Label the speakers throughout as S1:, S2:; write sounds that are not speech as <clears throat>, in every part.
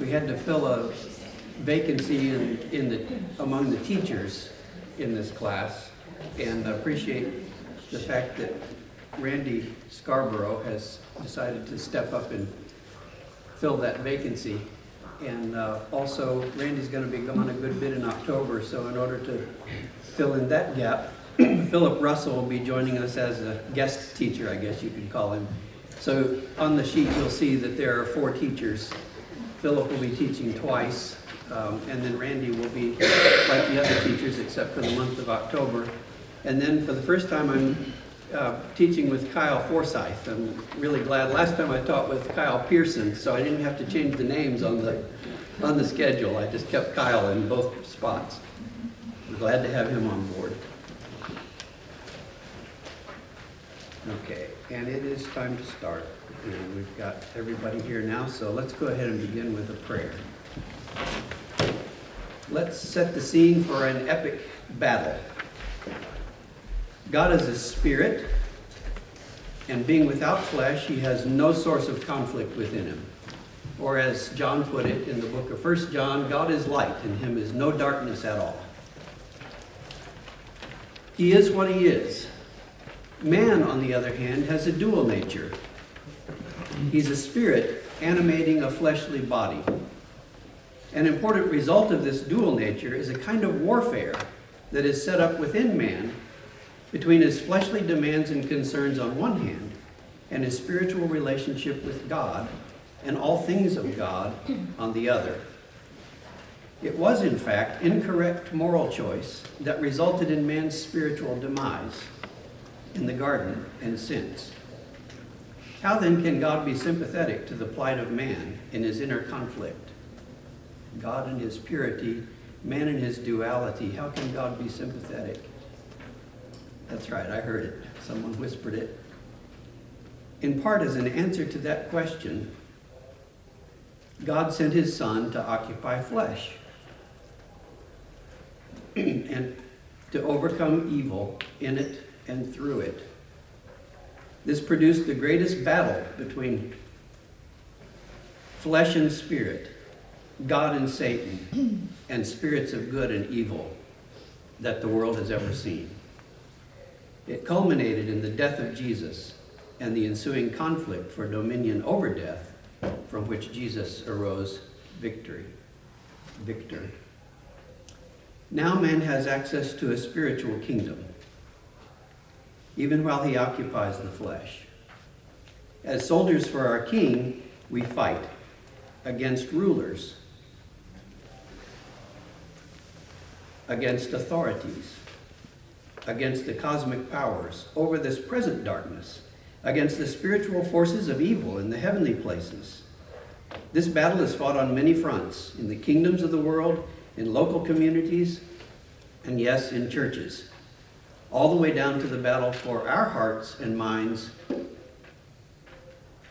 S1: we had to fill a vacancy in, in the, among the teachers in this class. And appreciate the fact that Randy Scarborough has decided to step up and fill that vacancy. And uh, also, Randy's going to be gone a good bit in October, so in order to fill in that gap, <clears throat> Philip Russell will be joining us as a guest teacher, I guess you could call him. So on the sheet, you'll see that there are four teachers. Philip will be teaching twice, um, and then Randy will be like the other teachers, except for the month of October. And then for the first time, I'm uh, teaching with Kyle Forsyth. I'm really glad. Last time I taught with Kyle Pearson, so I didn't have to change the names on the on the schedule. I just kept Kyle in both spots. I'm glad to have him on board. Okay, and it is time to start. And we've got everybody here now, so let's go ahead and begin with a prayer. Let's set the scene for an epic battle. God is a spirit, and being without flesh, he has no source of conflict within him. Or as John put it in the book of 1 John, God is light, in him is no darkness at all. He is what he is. Man, on the other hand, has a dual nature. He's a spirit animating a fleshly body. An important result of this dual nature is a kind of warfare that is set up within man between his fleshly demands and concerns on one hand and his spiritual relationship with God and all things of God on the other. It was, in fact, incorrect moral choice that resulted in man's spiritual demise in the garden and since. How then can God be sympathetic to the plight of man in his inner conflict? God in his purity, man in his duality, how can God be sympathetic? That's right, I heard it. Someone whispered it. In part, as an answer to that question, God sent his Son to occupy flesh <clears throat> and to overcome evil in it and through it. This produced the greatest battle between flesh and spirit, God and Satan, and spirits of good and evil that the world has ever seen. It culminated in the death of Jesus and the ensuing conflict for dominion over death, from which Jesus arose victory. Victor. Now man has access to a spiritual kingdom, even while he occupies the flesh. As soldiers for our king, we fight against rulers, against authorities, against the cosmic powers over this present darkness, against the spiritual forces of evil in the heavenly places. This battle is fought on many fronts in the kingdoms of the world, in local communities, and yes, in churches, all the way down to the battle for our hearts and minds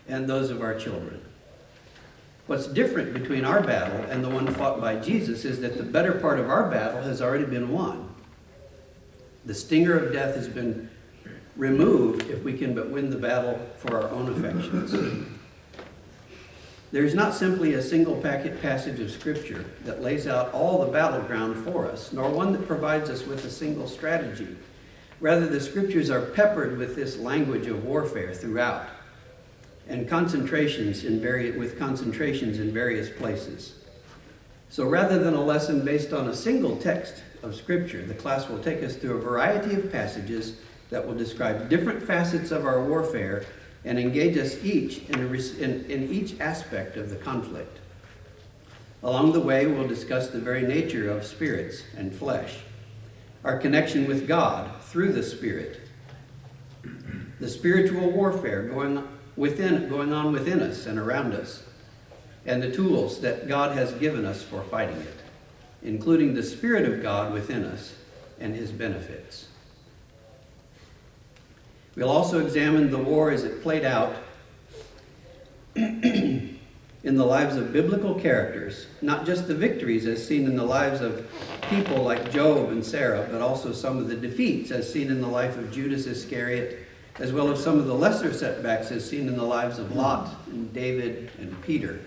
S1: and those of our children. What's different between our battle and the one fought by Jesus is that the better part of our battle has already been won. The stinger of death has been removed if we can but win the battle for our own affections. There is not simply a single packet passage of Scripture that lays out all the battleground for us, nor one that provides us with a single strategy. Rather, the Scriptures are peppered with this language of warfare throughout, and concentrations in vari- with concentrations in various places. So rather than a lesson based on a single text of Scripture, the class will take us through a variety of passages that will describe different facets of our warfare and engage us each in, in, in, each aspect of the conflict. Along the way, we'll discuss the very nature of spirits and flesh, our connection with God through the Spirit, the spiritual warfare going, within, going on within us and around us, and the tools that God has given us for fighting it, including the Spirit of God within us and his benefits. We'll also examine the war as it played out <clears throat> in the lives of biblical characters, not just the victories as seen in the lives of people like Job and Sarah, but also some of the defeats as seen in the life of Judas Iscariot, as well as some of the lesser setbacks as seen in the lives of Lot and David and Peter.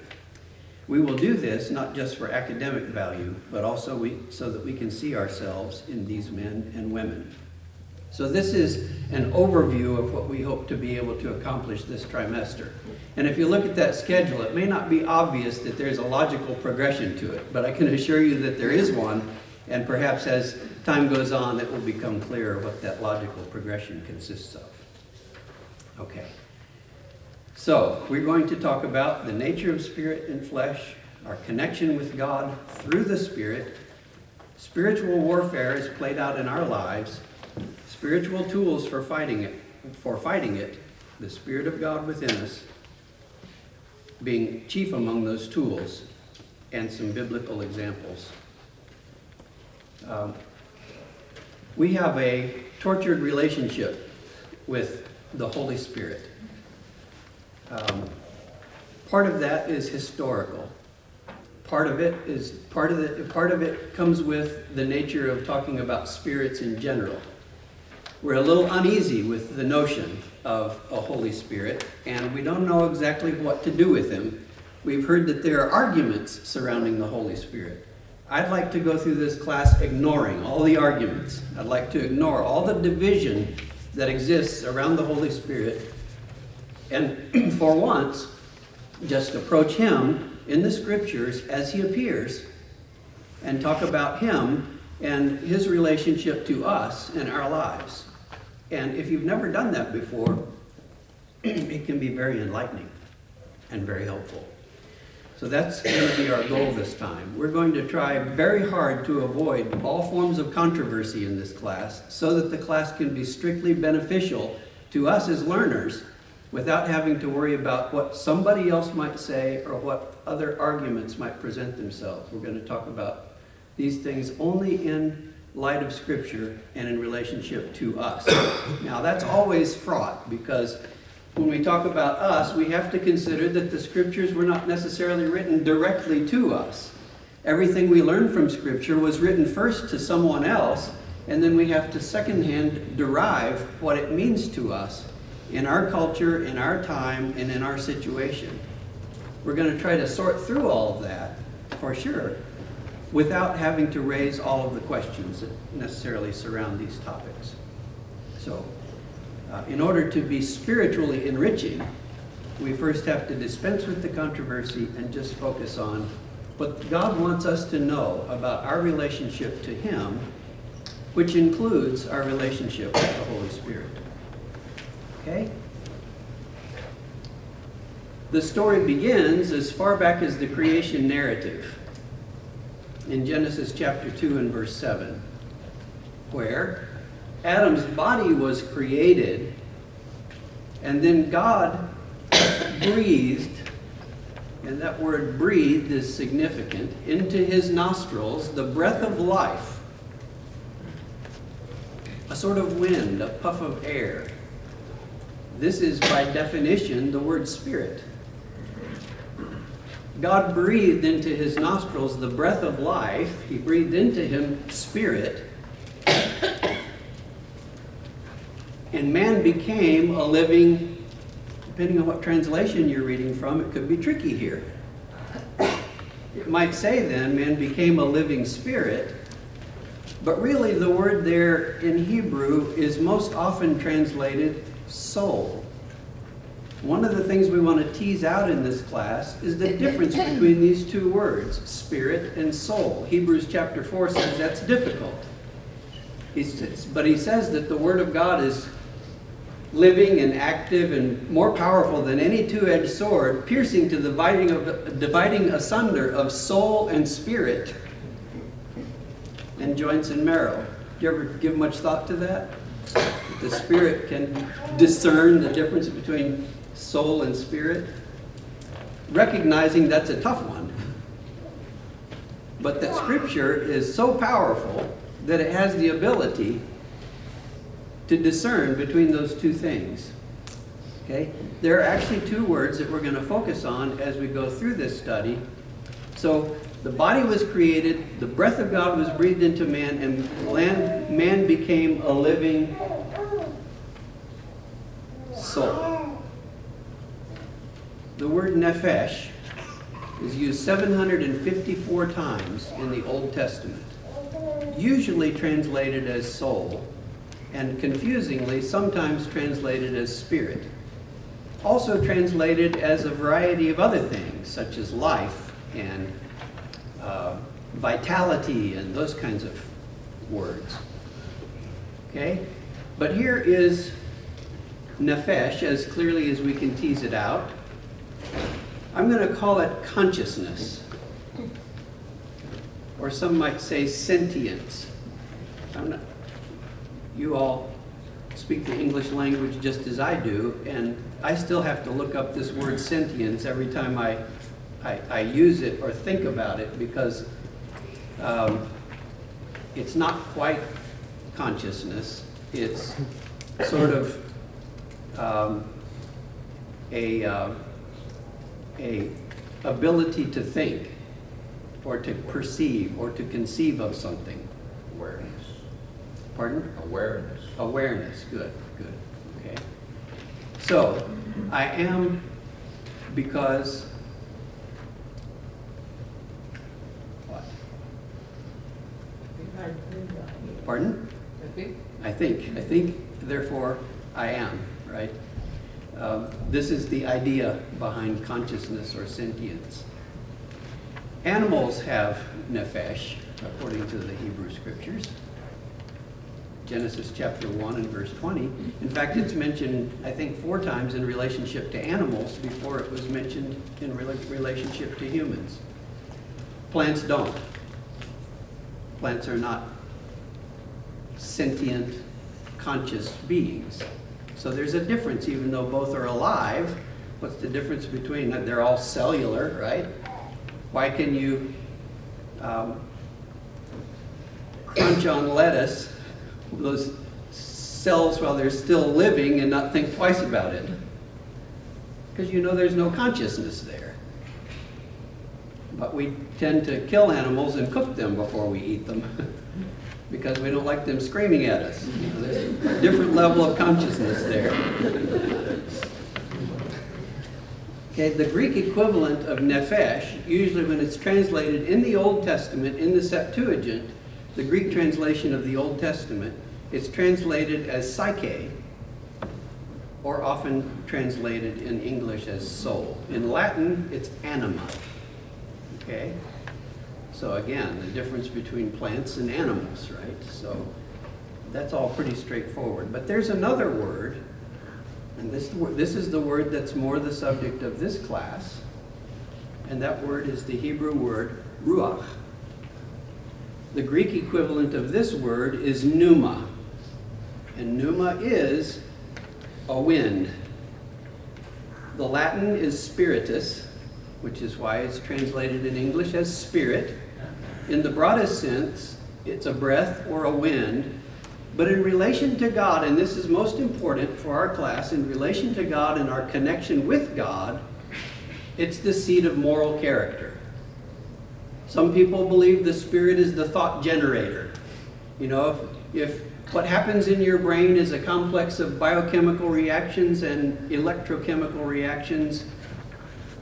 S1: We will do this not just for academic value, but also we, so that we can see ourselves in these men and women. So this is an overview of what we hope to be able to accomplish this trimester. And if you look at that schedule, it may not be obvious that there's a logical progression to it, but I can assure you that there is one, and perhaps as time goes on, it will become clearer what that logical progression consists of. Okay. So, we're going to talk about the nature of spirit and flesh, our connection with God through the Spirit, spiritual warfare is played out in our lives, spiritual tools for fighting it, for fighting it, the Spirit of God within us being chief among those tools, and some biblical examples. Um, we have a tortured relationship with the Holy Spirit. Um, part of that is historical. Part of it is part of it. Part of it comes with the nature of talking about spirits in general we're a little uneasy with the notion of a Holy Spirit, and we don't know exactly what to do with him. We've heard that there are arguments surrounding the Holy Spirit. I'd like to go through this class ignoring all the arguments. I'd like to ignore all the division that exists around the Holy Spirit, and <clears throat> for once, just approach Him in the Scriptures as He appears and talk about Him and His relationship to us and our lives. And if you've never done that before, <clears throat> it can be very enlightening and very helpful. So that's going to be our goal this time. We're going to try very hard to avoid all forms of controversy in this class so that the class can be strictly beneficial to us as learners without having to worry about what somebody else might say or what other arguments might present themselves. We're going to talk about these things only in light of Scripture and in relationship to us. Now, that's always fraught because when we talk about us, we have to consider that the Scriptures were not necessarily written directly to us. Everything we learn from Scripture was written first to someone else, and then we have to secondhand derive what it means to us in our culture, in our time, and in our situation. We're going to try to sort through all of that for sure without having to raise all of the questions that necessarily surround these topics. So, uh, in order to be spiritually enriching, we first have to dispense with the controversy and just focus on what God wants us to know about our relationship to Him, which includes our relationship with the Holy Spirit. Okay? The story begins as far back as the creation narrative in Genesis chapter 2 and verse 7, where Adam's body was created, and then God breathed, and that word breathed is significant, into his nostrils the breath of life, a sort of wind, a puff of air. This is by definition the word spirit. God breathed into his nostrils the breath of life. He breathed into him spirit. And man became a living, depending on what translation you're reading from, it could be tricky here. It might say then, man became a living spirit. But really, the word there in Hebrew is most often translated soul. One of the things we want to tease out in this class is the difference between these two words, spirit and soul. Hebrews chapter 4 says that's difficult. He says, but he says that the Word of God is living and active and more powerful than any two-edged sword, piercing to the dividing, of, dividing asunder of soul and spirit and joints and marrow. Do you ever give much thought to that? The spirit can discern the difference between soul, and spirit, recognizing that's a tough one. But that scripture is so powerful that it has the ability to discern between those two things. Okay? There are actually two words that we're going to focus on as we go through this study. So, the body was created, the breath of God was breathed into man, and man became a living soul. The word nephesh is used 754 times in the Old Testament, usually translated as soul, and confusingly, sometimes translated as spirit. Also translated as a variety of other things, such as life and uh, vitality and those kinds of words. Okay? But here is nephesh, as clearly as we can tease it out. I'm going to call it consciousness. Or some might say sentience. Not, you all speak the English language just as I do, and I still have to look up this word sentience every time I, I, I use it or think about it because um, it's not quite consciousness. It's sort of um, a, uh, a ability to think or to perceive or to conceive of something.
S2: Awareness.
S1: Pardon?
S2: Awareness.
S1: Awareness, good, good, okay. So, I am because, what? Pardon? I think, I think, therefore, I am, right? Um, this is the idea behind consciousness or sentience. Animals have nephesh, according to the Hebrew scriptures. Genesis chapter 1 and verse 20. In fact, it's mentioned, I think, four times in relationship to animals before it was mentioned in relationship to humans. Plants don't. Plants are not sentient, conscious beings. So there's a difference, even though both are alive. What's the difference between that? They're all cellular, right? Why can you um, crunch on lettuce those cells while they're still living and not think twice about it. Because you know there's no consciousness there. But we tend to kill animals and cook them before we eat them <laughs> because we don't like them screaming at us. You know, there's a different level of consciousness there. Okay, the Greek equivalent of nephesh, usually when it's translated in the Old Testament, in the Septuagint, the Greek translation of the Old Testament, it's translated as psyche, or often translated in English as soul. In Latin, it's anima. Okay? So again, the difference between plants and animals, right? So that's all pretty straightforward. But there's another word, and this, this is the word that's more the subject of this class, and that word is the Hebrew word ruach. The Greek equivalent of this word is pneuma. And pneuma is a wind. The Latin is spiritus, which is why it's translated in English as spirit. In the broadest sense, it's a breath or a wind. But in relation to God, and this is most important for our class, in relation to God and our connection with God, it's the seat of moral character. Some people believe the spirit is the thought generator. You know, if, if what happens in your brain is a complex of biochemical reactions and electrochemical reactions,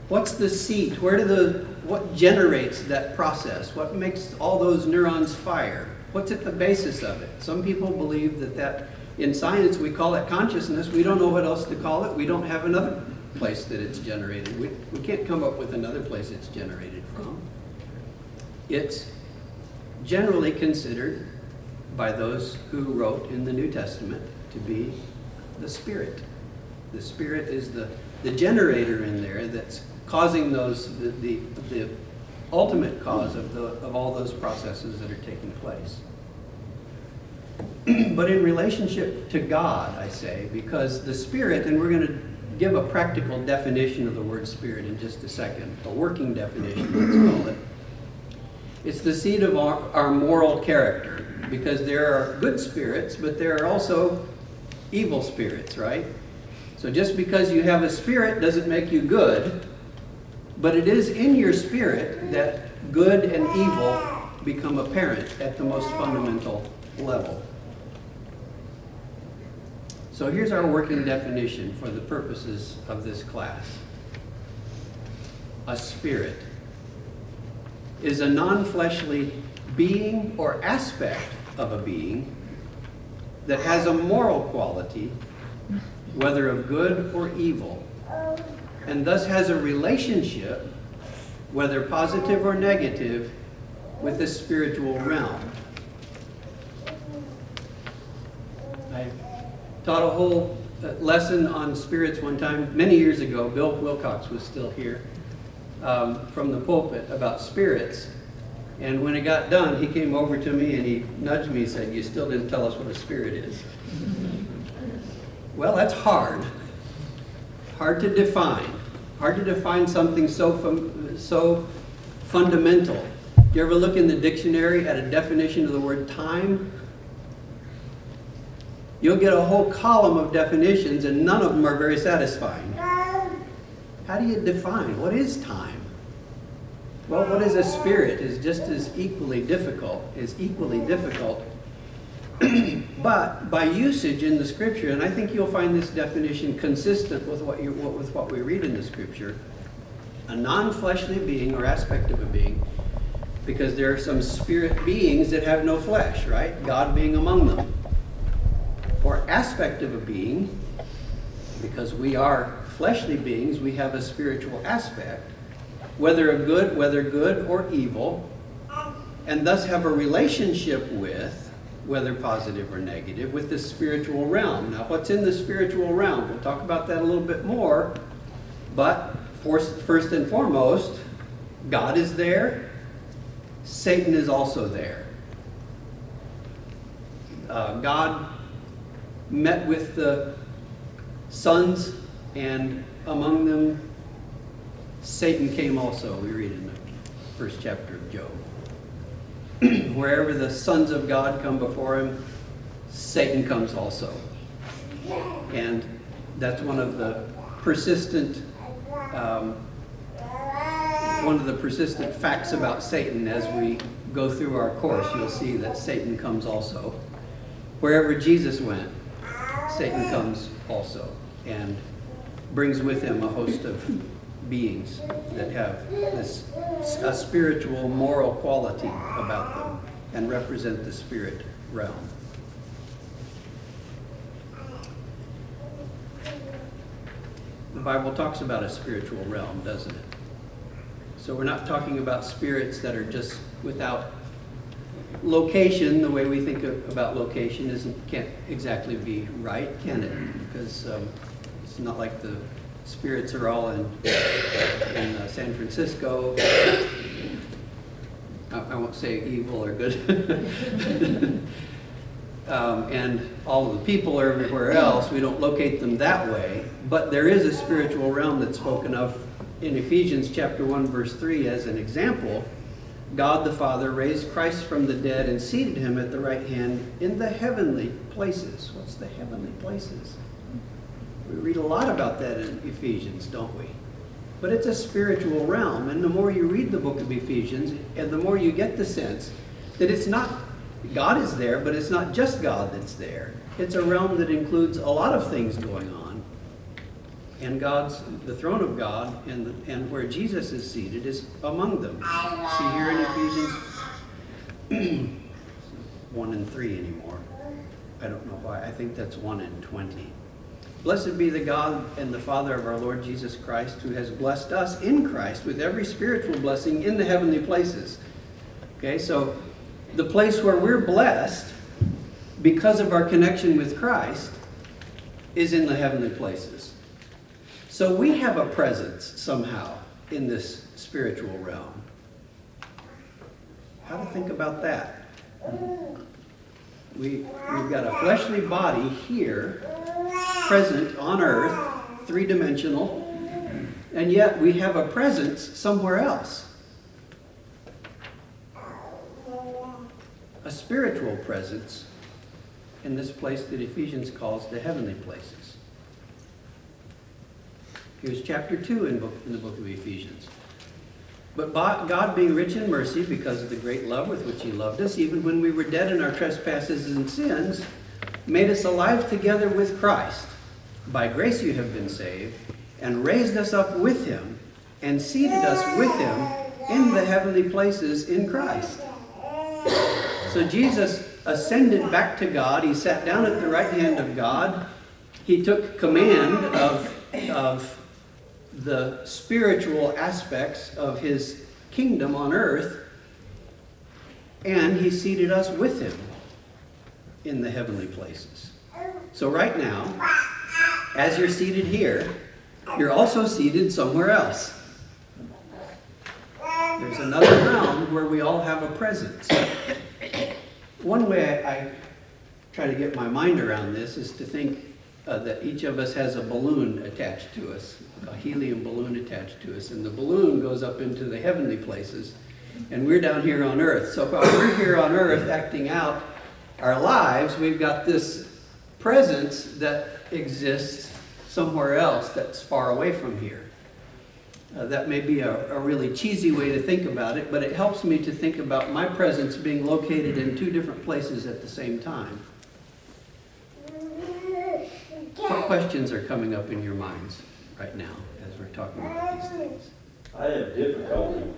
S1: what's the seat? Where do the what generates that process? What makes all those neurons fire? What's at the basis of it? Some people believe that that in science we call it consciousness. We don't know what else to call it. We don't have another place that it's generated. We, we can't come up with another place it's generated from it's generally considered by those who wrote in the New Testament to be the Spirit. The Spirit is the, the generator in there that's causing those, the, the, the ultimate cause of, the, of all those processes that are taking place. <clears throat> but in relationship to God, I say, because the Spirit, and we're going to give a practical definition of the word Spirit in just a second, a working definition, let's call it. It's the seat of our, our moral character because there are good spirits, but there are also evil spirits, right? So just because you have a spirit doesn't make you good, but it is in your spirit that good and evil become apparent at the most fundamental level. So here's our working definition for the purposes of this class. A spirit is a non fleshly being or aspect of a being that has a moral quality, whether of good or evil, and thus has a relationship, whether positive or negative, with the spiritual realm. I taught a whole uh, lesson on spirits one time, many years ago. Bill Wilcox was still here um, from the pulpit about spirits. And when it got done, he came over to me and he nudged me and said, You still didn't tell us what a spirit is. well, that's hard. Hard to define. Hard to define something so, so fundamental. You ever look in the dictionary at a definition of the word time? You'll get a whole column of definitions, and none of them are very satisfying. How do you define what is time? Well, what is a spirit is just as equally difficult, is equally difficult. <clears throat> but by usage in the scripture, and I think you'll find this definition consistent with what, you, with what we read in the scripture, a non-fleshly being or aspect of a being, because there are some spirit beings that have no flesh, right? God being among them. Or aspect of a being, because we are fleshly beings, we have a spiritual aspect, whether a good, whether good or evil, and thus have a relationship with, whether positive or negative, with the spiritual realm. Now, what's in the spiritual realm? We'll talk about that a little bit more, but first and foremost, God is there, Satan is also there. Uh, God met with the sons and among them Satan came also, we read in the first chapter of Job. <clears throat> Wherever the sons of God come before him, Satan comes also. And that's one of the persistent, um, one of the persistent facts about Satan as we go through our course. You'll see that Satan comes also. Wherever Jesus went, Satan comes also. And brings with him a host of beings that have this a spiritual moral quality about them and represent the spirit realm. The Bible talks about a spiritual realm, doesn't it? So we're not talking about spirits that are just without location. The way we think of, about location isn't can't exactly be right, can it? Because um, it's not like the spirits are all in, in uh, San Francisco. I, won't say evil or good. <laughs> um, and all of the people are everywhere else. We don't locate them that way. But there is a spiritual realm that's spoken of in Ephesians chapter 1, verse 3 as an example. God the Father raised Christ from the dead and seated him at the right hand in the heavenly places. What's the heavenly places? We read a lot about that in Ephesians, don't we? But it's a spiritual realm, and the more you read the book of Ephesians, and the more you get the sense that it's not God is there, but it's not just God that's there. It's a realm that includes a lot of things going on. And God's the throne of God and the, and where Jesus is seated is among them. See here in Ephesians <clears throat> 1 and 3 anymore. I don't know why. I think that's 1 and 20. Blessed be the God and the Father of our Lord Jesus Christ, who has blessed us in Christ with every spiritual blessing in the heavenly places. Okay, so the place where we're blessed because of our connection with Christ is in the heavenly places. So we have a presence somehow in this spiritual realm. How to think about that? We, we've got a fleshly body here present on earth, three dimensional, and yet we have a presence somewhere else. A spiritual presence in this place that Ephesians calls the heavenly places. Here's chapter 2 in, book, in the book of Ephesians. But God, being rich in mercy, because of the great love with which He loved us, even when we were dead in our trespasses and sins, made us alive together with Christ. By grace you have been saved, and raised us up with him, and seated us with him in the heavenly places in Christ. So Jesus ascended back to God. He sat down at the right hand of God. He took command of, of the spiritual aspects of his kingdom on earth, and he seated us with him in the heavenly places. So, right now, as you're seated here, you're also seated somewhere else. There's another realm where we all have a presence. One way I try to get my mind around this is to think uh, that each of us has a balloon attached to us, a helium balloon attached to us, and the balloon goes up into the heavenly places, and we're down here on earth. So while we're here on earth acting out our lives, we've got this presence that exists somewhere else that's far away from here. Uh, that may be a, a, really cheesy way to think about it, but it helps me to think about my presence being located in two different places at the same time. What questions are coming up in your minds right now as we're talking about these things?
S2: I have difficulty.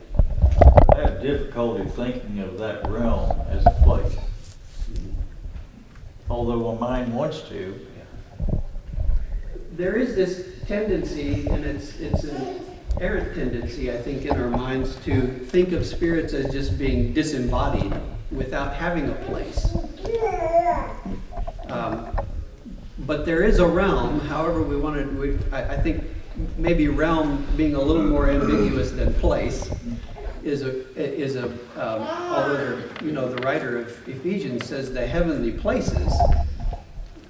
S2: I have difficulty thinking of that realm as a place. Although my mind wants to.
S1: There is this tendency, and it's it's an errant tendency, I think, in our minds to think of spirits as just being disembodied without having a place. Um, but there is a realm, however we want to, we, I, I, think maybe realm being a little more ambiguous than place is a, is a um, although you know, the writer of Ephesians says the heavenly places,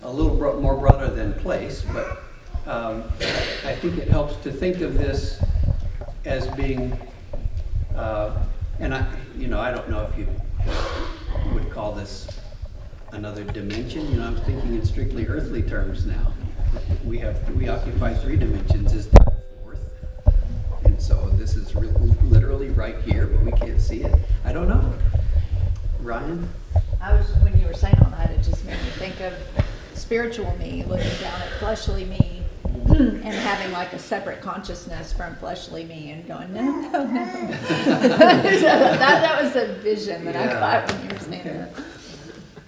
S1: a little bro- more broader than place, but um, I think it helps to think of this as being, uh, and I, you know, I don't know if you would call this another dimension. You know, I'm thinking in strictly earthly terms now. We have we occupy three dimensions. Is there a fourth? And so this is re- literally right here, but we can't see it. I don't know. Ryan.
S3: I was when you were saying all that, it just made me think of spiritual me looking down at fleshly me and having like a separate consciousness from fleshly me and going, no, no, no. <laughs> that, that was a vision that yeah. I got when you were saying that.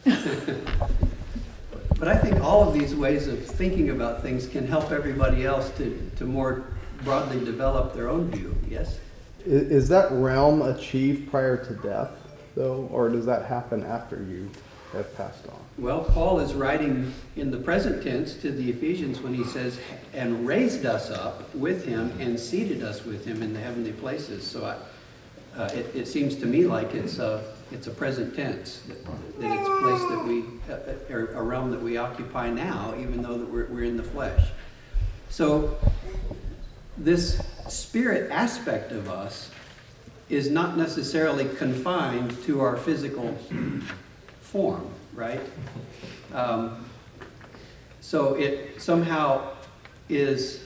S3: <laughs>
S1: but I think all of these ways of thinking about things can help everybody else to, to more broadly develop their own view. Yes?
S4: Is, is that realm achieved prior to death, though, or does that happen after you have passed on?
S1: Well, Paul is writing in the present tense to the Ephesians when he says, and raised us up with him and seated us with him in the heavenly places. So I, uh, it, it, seems to me like it's a, it's a present tense, that, that it's a place that we, uh, a realm that we occupy now, even though that we're, we're in the flesh. So, this spirit aspect of us is not necessarily confined to our physical form, right? Um, so, it somehow is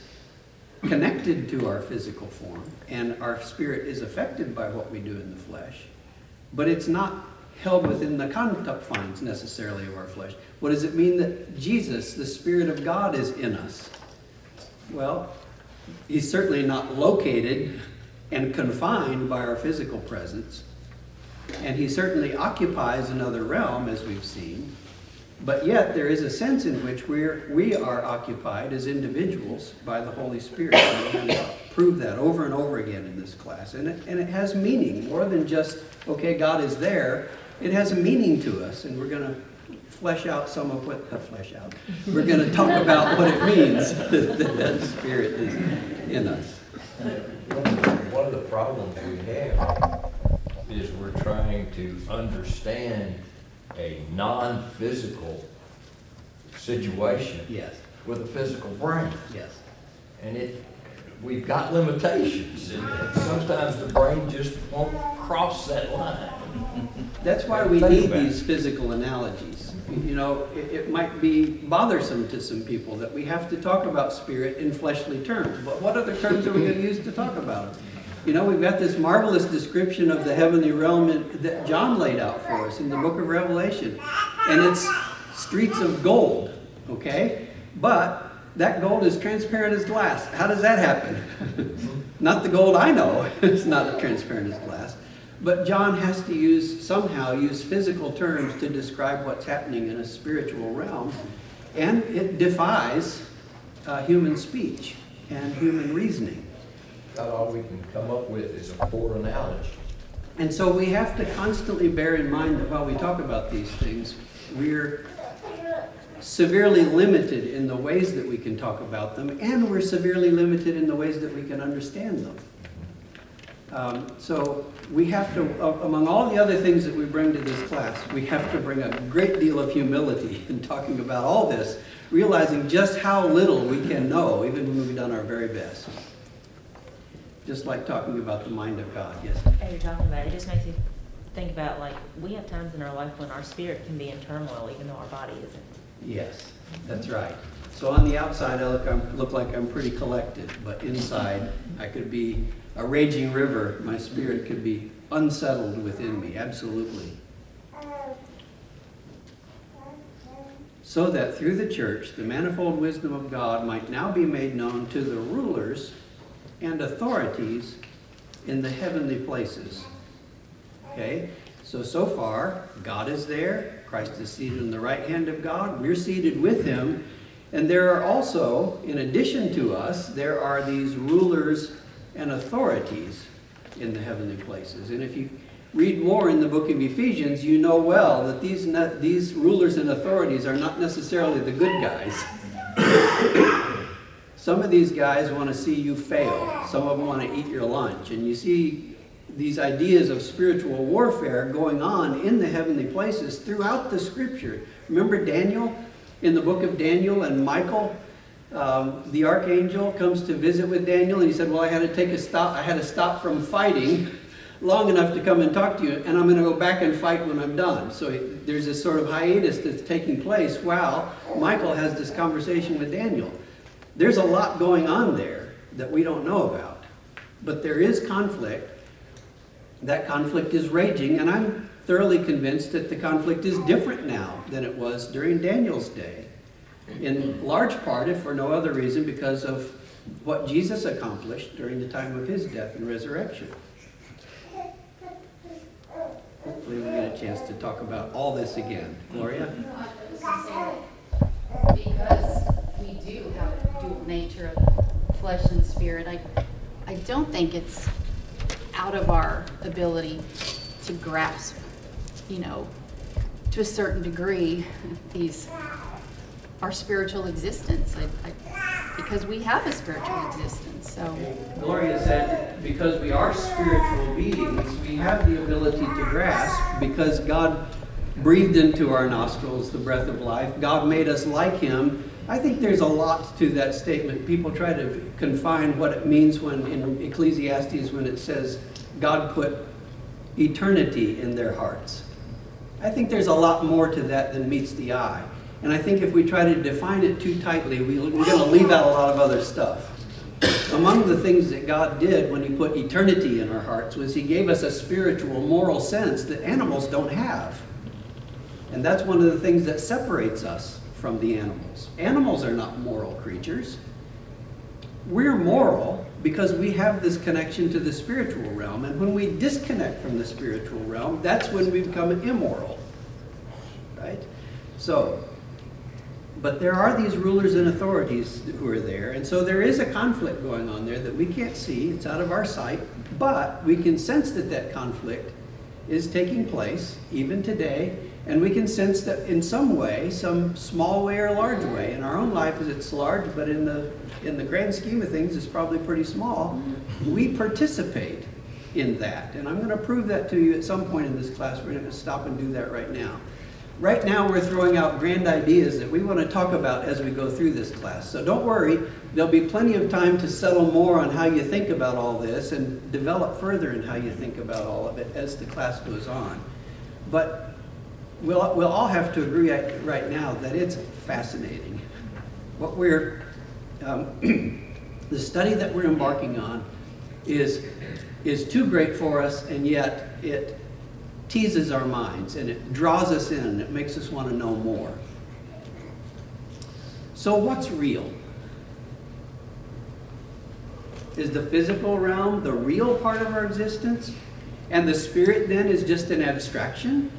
S1: connected to our physical form, and our spirit is affected by what we do in the flesh, but it's not held within the confines necessarily of our flesh. What does it mean that Jesus, the Spirit of God, is in us? Well, he's certainly not located and confined by our physical presence, and he certainly occupies another realm, as we've seen. But yet, there is a sense in which we're, we are occupied as individuals by the Holy Spirit. And we prove that over and over again in this class. And it, and it has meaning, more than just, okay, God is there. It has a meaning to us, and we're going to flesh out some of what, uh, <laughs> flesh out. We're going to talk about what it means <laughs> that that Spirit is in us.
S5: One of the problems we have is we're trying to understand a non-physical situation
S1: Yes,
S5: with a physical brain.
S1: yes.
S5: And it, we've got limitations, and sometimes the brain just won't cross that line.
S1: That's why we need these physical analogies. You know, it, it, might be bothersome to some people that we have to talk about spirit in fleshly terms, but what other terms are we going to use to talk about it? You know, we've got this marvelous description of the heavenly realm that John laid out for us in the book of Revelation. And it's streets of gold, okay? But that gold is transparent as glass. How does that happen? <laughs> Not the gold I know, <laughs> it's not transparent as glass. But John has to use, somehow, use physical terms to describe what's happening in a spiritual realm. And it defies uh, human speech and human reasoning.
S5: About all we can come up with is a poor analogy.
S1: And so we have to constantly bear in mind that while we talk about these things, we're severely limited in the ways that we can talk about them, and we're severely limited in the ways that we can understand them. Um, so we have to, among all the other things that we bring to this class, we have to bring a great deal of humility <laughs> in talking about all this, realizing just how little we can know, even when we've done our very best. Just like talking about the mind of God, yes.
S6: As you're talking about it, it just makes you think about like we have times in our life when our spirit can be in turmoil even though our body isn't.
S1: Yes, that's right. So on the outside, I look, I look like I'm pretty collected, but inside, I could be a raging river. My spirit could be unsettled within me, absolutely. So that through the church, the manifold wisdom of God might now be made known to the rulers and authorities in the heavenly places. Okay? So, so far, God is there. Christ is seated on the right hand of God. We're seated with him. And there are also, in addition to us, there are these rulers and authorities in the heavenly places. And if you read more in the book of Ephesians, you know well that these, these rulers and authorities are not necessarily the good guys. <laughs> Some of these guys want to see you fail. Some of them want to eat your lunch. And you see these ideas of spiritual warfare going on in the heavenly places throughout the scripture. Remember Daniel in the book of Daniel and Michael? Um, the archangel comes to visit with Daniel and he said, Well, I had to take a stop, I had to stop from fighting long enough to come and talk to you, and I'm going to go back and fight when I'm done. So there's this sort of hiatus that's taking place while Michael has this conversation with Daniel. There's a lot going on there that we don't know about. But there is conflict. That conflict is raging, and I'm thoroughly convinced that the conflict is different now than it was during Daniel's day. In large part, if for no other reason, because of what Jesus accomplished during the time of his death and resurrection. Hopefully, we'll get a chance to talk about all this again. Gloria?
S7: Because we do have dual nature of flesh and spirit, I, I don't think it's out of our ability to grasp, you know, to a certain degree, these, our spiritual existence. I, I, because we have a spiritual existence, so.
S1: Gloria said, because we are spiritual beings, we have the ability to grasp because God breathed into our nostrils the breath of life. God made us like Him. I think there's a lot to that statement. People try to confine what it means when in Ecclesiastes when it says God put eternity in their hearts. I think there's a lot more to that than meets the eye. And I think if we try to define it too tightly, we, we're going to leave out a lot of other stuff. Among the things that God did when He put eternity in our hearts was He gave us a spiritual, moral sense that animals don't have. And that's one of the things that separates us from the animals. Animals are not moral creatures. We're moral because we have this connection to the spiritual realm. And when we disconnect from the spiritual realm, that's when we become immoral. Right? So, but there are these rulers and authorities who are there, and so there is a conflict going on there that we can't see. It's out of our sight, but we can sense that that conflict is taking place even today, and we can sense that in some way, some small way or large way, in our own life it's large, but in the in the grand scheme of things, it's probably pretty small. We participate in that, and I'm going to prove that to you at some point in this class. We're going to stop and do that right now. Right now, we're throwing out grand ideas that we want to talk about as we go through this class. So don't worry, there'll be plenty of time to settle more on how you think about all this and develop further in how you think about all of it as the class goes on. But we'll, we'll all have to agree right now that it's fascinating. What we're, um, <clears throat> the study that we're embarking on is, is too great for us, and yet it teases our minds and it draws us in. and It makes us want to know more. So, what's real? Is the physical realm the real part of our existence? And the spirit then is just an abstraction?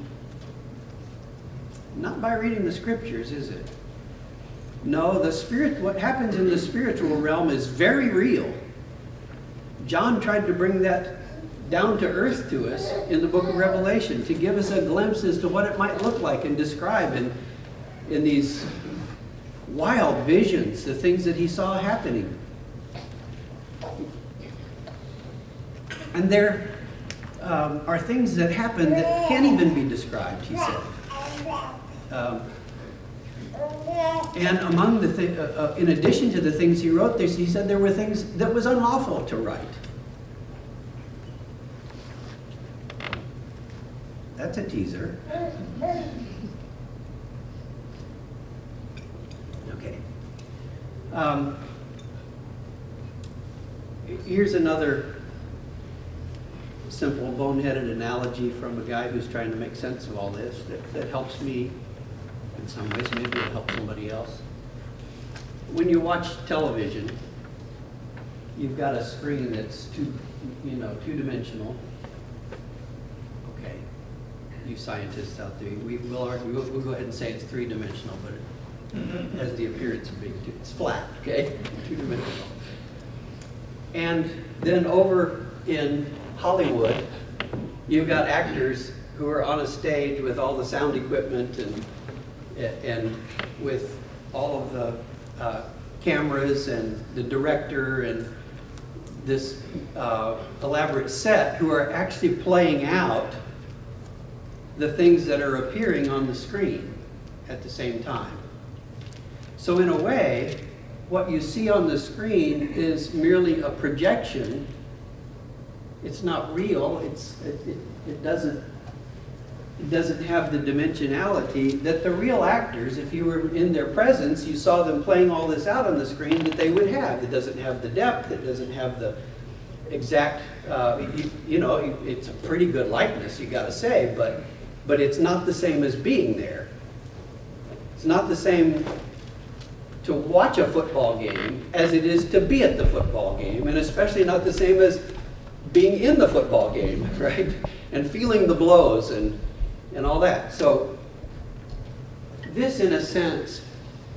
S1: Not by reading the scriptures, is it? No, the spirit, what happens in the spiritual realm is very real. John tried to bring that down to earth to us in the book of Revelation to give us a glimpse as to what it might look like and describe in, in these wild visions, the things that he saw happening. And there um, are things that happen that can't even be described, he said. Um, and among the thi- uh, uh, in addition to the things he wrote, there, he said there were things that was unlawful to write. That's a teaser. Okay. Um, here's another simple boneheaded analogy from a guy who's trying to make sense of all this that, that helps me in some ways. Maybe it'll help somebody else. When you watch television, you've got a screen that's two, you know, two-dimensional. Okay, you scientists out there, we will argue, we'll, go ahead and say it's three-dimensional, but it has the appearance of being, two- it's flat, okay, two-dimensional. And then over in Hollywood, you've got actors who are on a stage with all the sound equipment and, and with all of the uh, cameras and the director and this uh, elaborate set who are actually playing out the things that are appearing on the screen at the same time. So in a way, what you see on the screen is merely a projection. It's not real. It's, it, it, it doesn't doesn't have the dimensionality that the real actors, if you were in their presence, you saw them playing all this out on the screen, that they would have. It doesn't have the depth, it doesn't have the exact, uh, you, you know, it's a pretty good likeness, you gotta say, but, but it's not the same as being there. It's not the same to watch a football game as it is to be at the football game, and especially not the same as being in the football game, <laughs> right? And feeling the blows and, and all that. So, this, in a sense,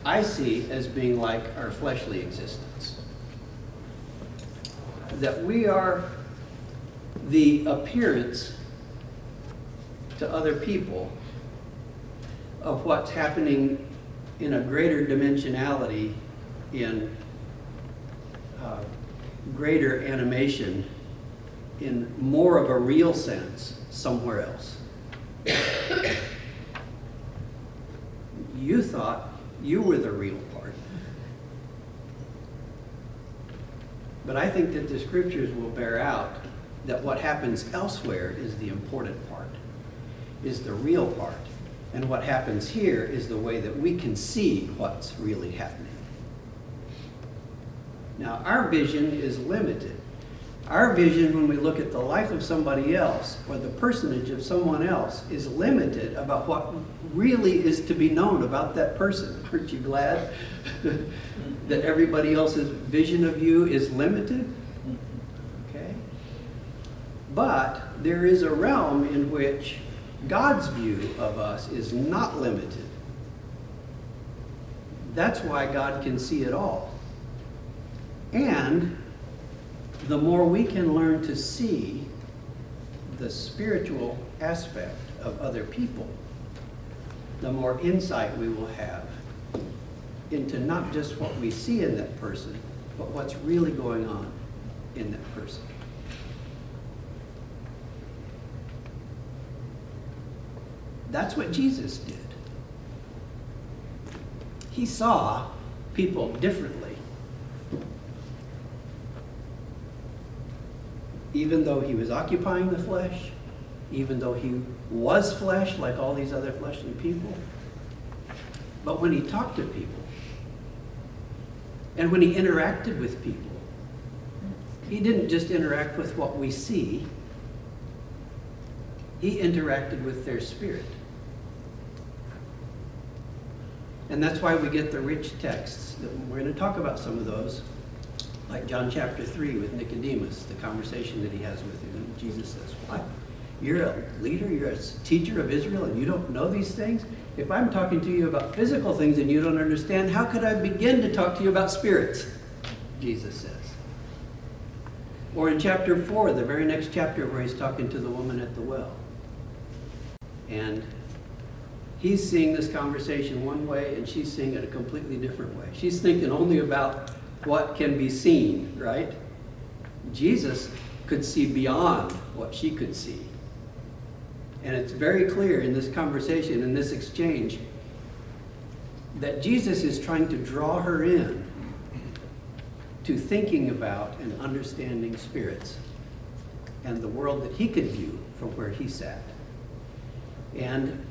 S1: I see as being like our fleshly existence. That we are the appearance to other people of what's happening in a greater dimensionality, in uh, greater animation, in more of a real sense somewhere else. You thought you were the real part. But I think that the scriptures will bear out that what happens elsewhere is the important part, is the real part. And what happens here is the way that we can see what's really happening. Now, our vision is limited. Our vision, when we look at the life of somebody else or the personage of someone else, is limited about what really is to be known about that person. <laughs> Aren't you glad <laughs> that everybody else's vision of you is limited? Okay? But there is a realm in which God's view of us is not limited. That's why God can see it all. And the more we can learn to see the spiritual aspect of other people, the more insight we will have into not just what we see in that person, but what's really going on in that person. That's what Jesus did. He saw people differently. Even though he was occupying the flesh, even though he was flesh like all these other fleshly people. But when he talked to people, and when he interacted with people, he didn't just interact with what we see, he interacted with their spirit. And that's why we get the rich texts. We're going to talk about some of those Like John chapter 3 with Nicodemus, the conversation that he has with him. Jesus says, What? You're a leader, you're a teacher of Israel, and you don't know these things? If I'm talking to you about physical things and you don't understand, how could I begin to talk to you about spirits? Jesus says. Or in chapter 4, the very next chapter where he's talking to the woman at the well. And he's seeing this conversation one way and she's seeing it a completely different way. She's thinking only about what can be seen, right? Jesus could see beyond what she could see. And it's very clear in this conversation, in this exchange, that Jesus is trying to draw her in to thinking about and understanding spirits and the world that he could view from where he sat. And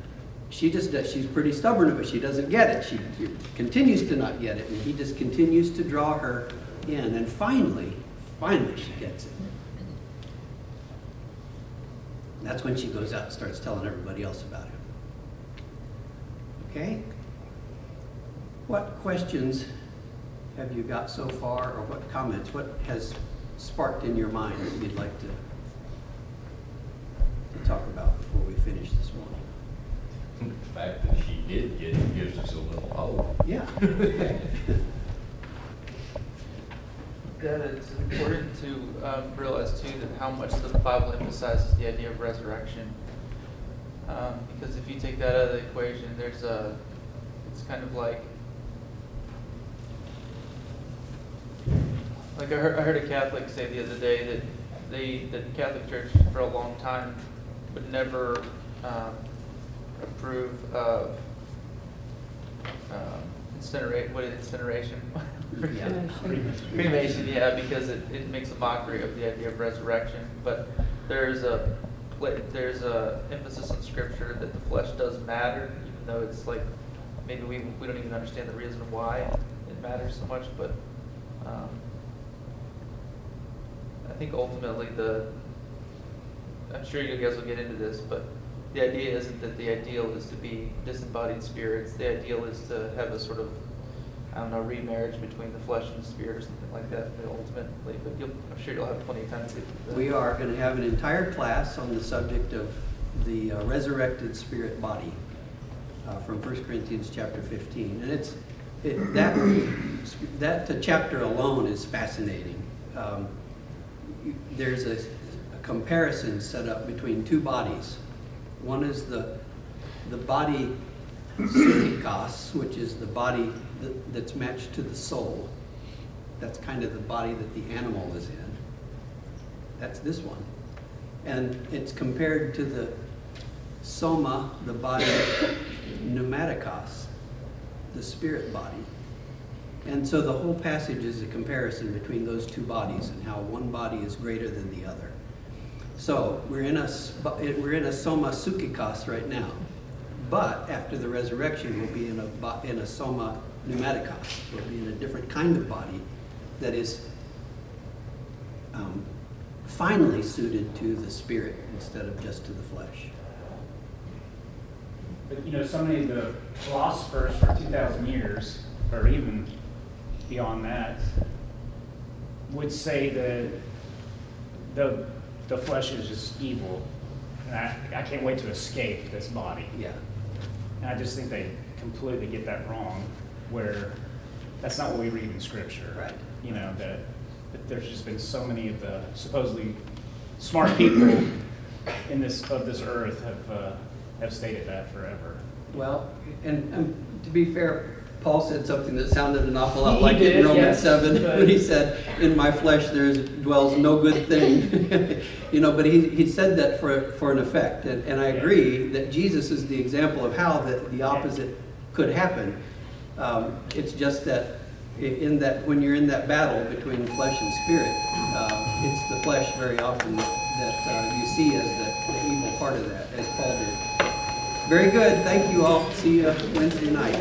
S1: she just does, she's pretty stubborn, but she doesn't get it. She continues to not get it, and he just continues to draw her in. And finally, finally, she gets it. That's when she goes out and starts telling everybody else about him. Okay? What questions have you got so far, or what comments? What has sparked in your mind that you'd like to, to talk about before we finish this morning?
S5: The fact that she did get it gives us a little hope.
S1: Yeah. <laughs>
S8: that it's important to um, realize too that how much the Bible emphasizes the idea of resurrection. Um, because if you take that out of the equation, there's a, it's kind of like, like I heard, I heard a Catholic say the other day that they, that the Catholic Church for a long time would never um, approve of um, incinerate, what is incineration?
S1: Yeah.
S8: Cremation, yeah, because it, it makes a mockery of the idea of resurrection. But there's a there's a emphasis in Scripture that the flesh does matter, even though it's like maybe we we don't even understand the reason why it matters so much. But um, I think ultimately the I'm sure you guys will get into this, but the idea isn't that the ideal is to be disembodied spirits. The ideal is to have a sort of I don't know, remarriage between the flesh and the spirit or something like that, ultimately. But I'm sure you'll have plenty of time to.
S1: We are going to have an entire class on the subject of the uh, resurrected spirit body uh, from 1 Corinthians chapter 15. And it's it, that, that chapter alone is fascinating. Um, there's a, a comparison set up between two bodies. One is the, the body psychikos, which is the body that, that's matched to the soul. That's kind of the body that the animal is in. That's this one. And it's compared to the soma, the body pneumaticos, the spirit body. And so the whole passage is a comparison between those two bodies and how one body is greater than the other. So we're in a, we're in a soma psychikos right now. But after the resurrection, we'll be in a, in a soma pneumatikos. We'll be in a different kind of body that is um, finally suited to the spirit instead of just to the flesh.
S9: But you know, so many of the philosophers for 2,000 years, or even beyond that, would say that the, the flesh is just evil. And I, I can't wait to escape this body.
S1: Yeah.
S9: And I just think they completely get that wrong, where that's not what we read in Scripture.
S1: Right.
S9: You know, that, that there's just been so many of the supposedly smart people in this, of this earth have, uh, have stated that forever.
S1: Well, and, and to be fair, Paul said something that sounded an awful lot
S9: He
S1: like
S9: did,
S1: in Romans
S9: yes,
S1: 7 <laughs> when he said, In my flesh there dwells no good thing. <laughs> you know, but he, he said that for, for an effect. And, and I agree that Jesus is the example of how the, the opposite could happen. Um, it's just that in that when you're in that battle between flesh and spirit, uh, it's the flesh very often that, that uh, you see as the, the evil part of that, as Paul did. Very good. Thank you all. See you Wednesday night.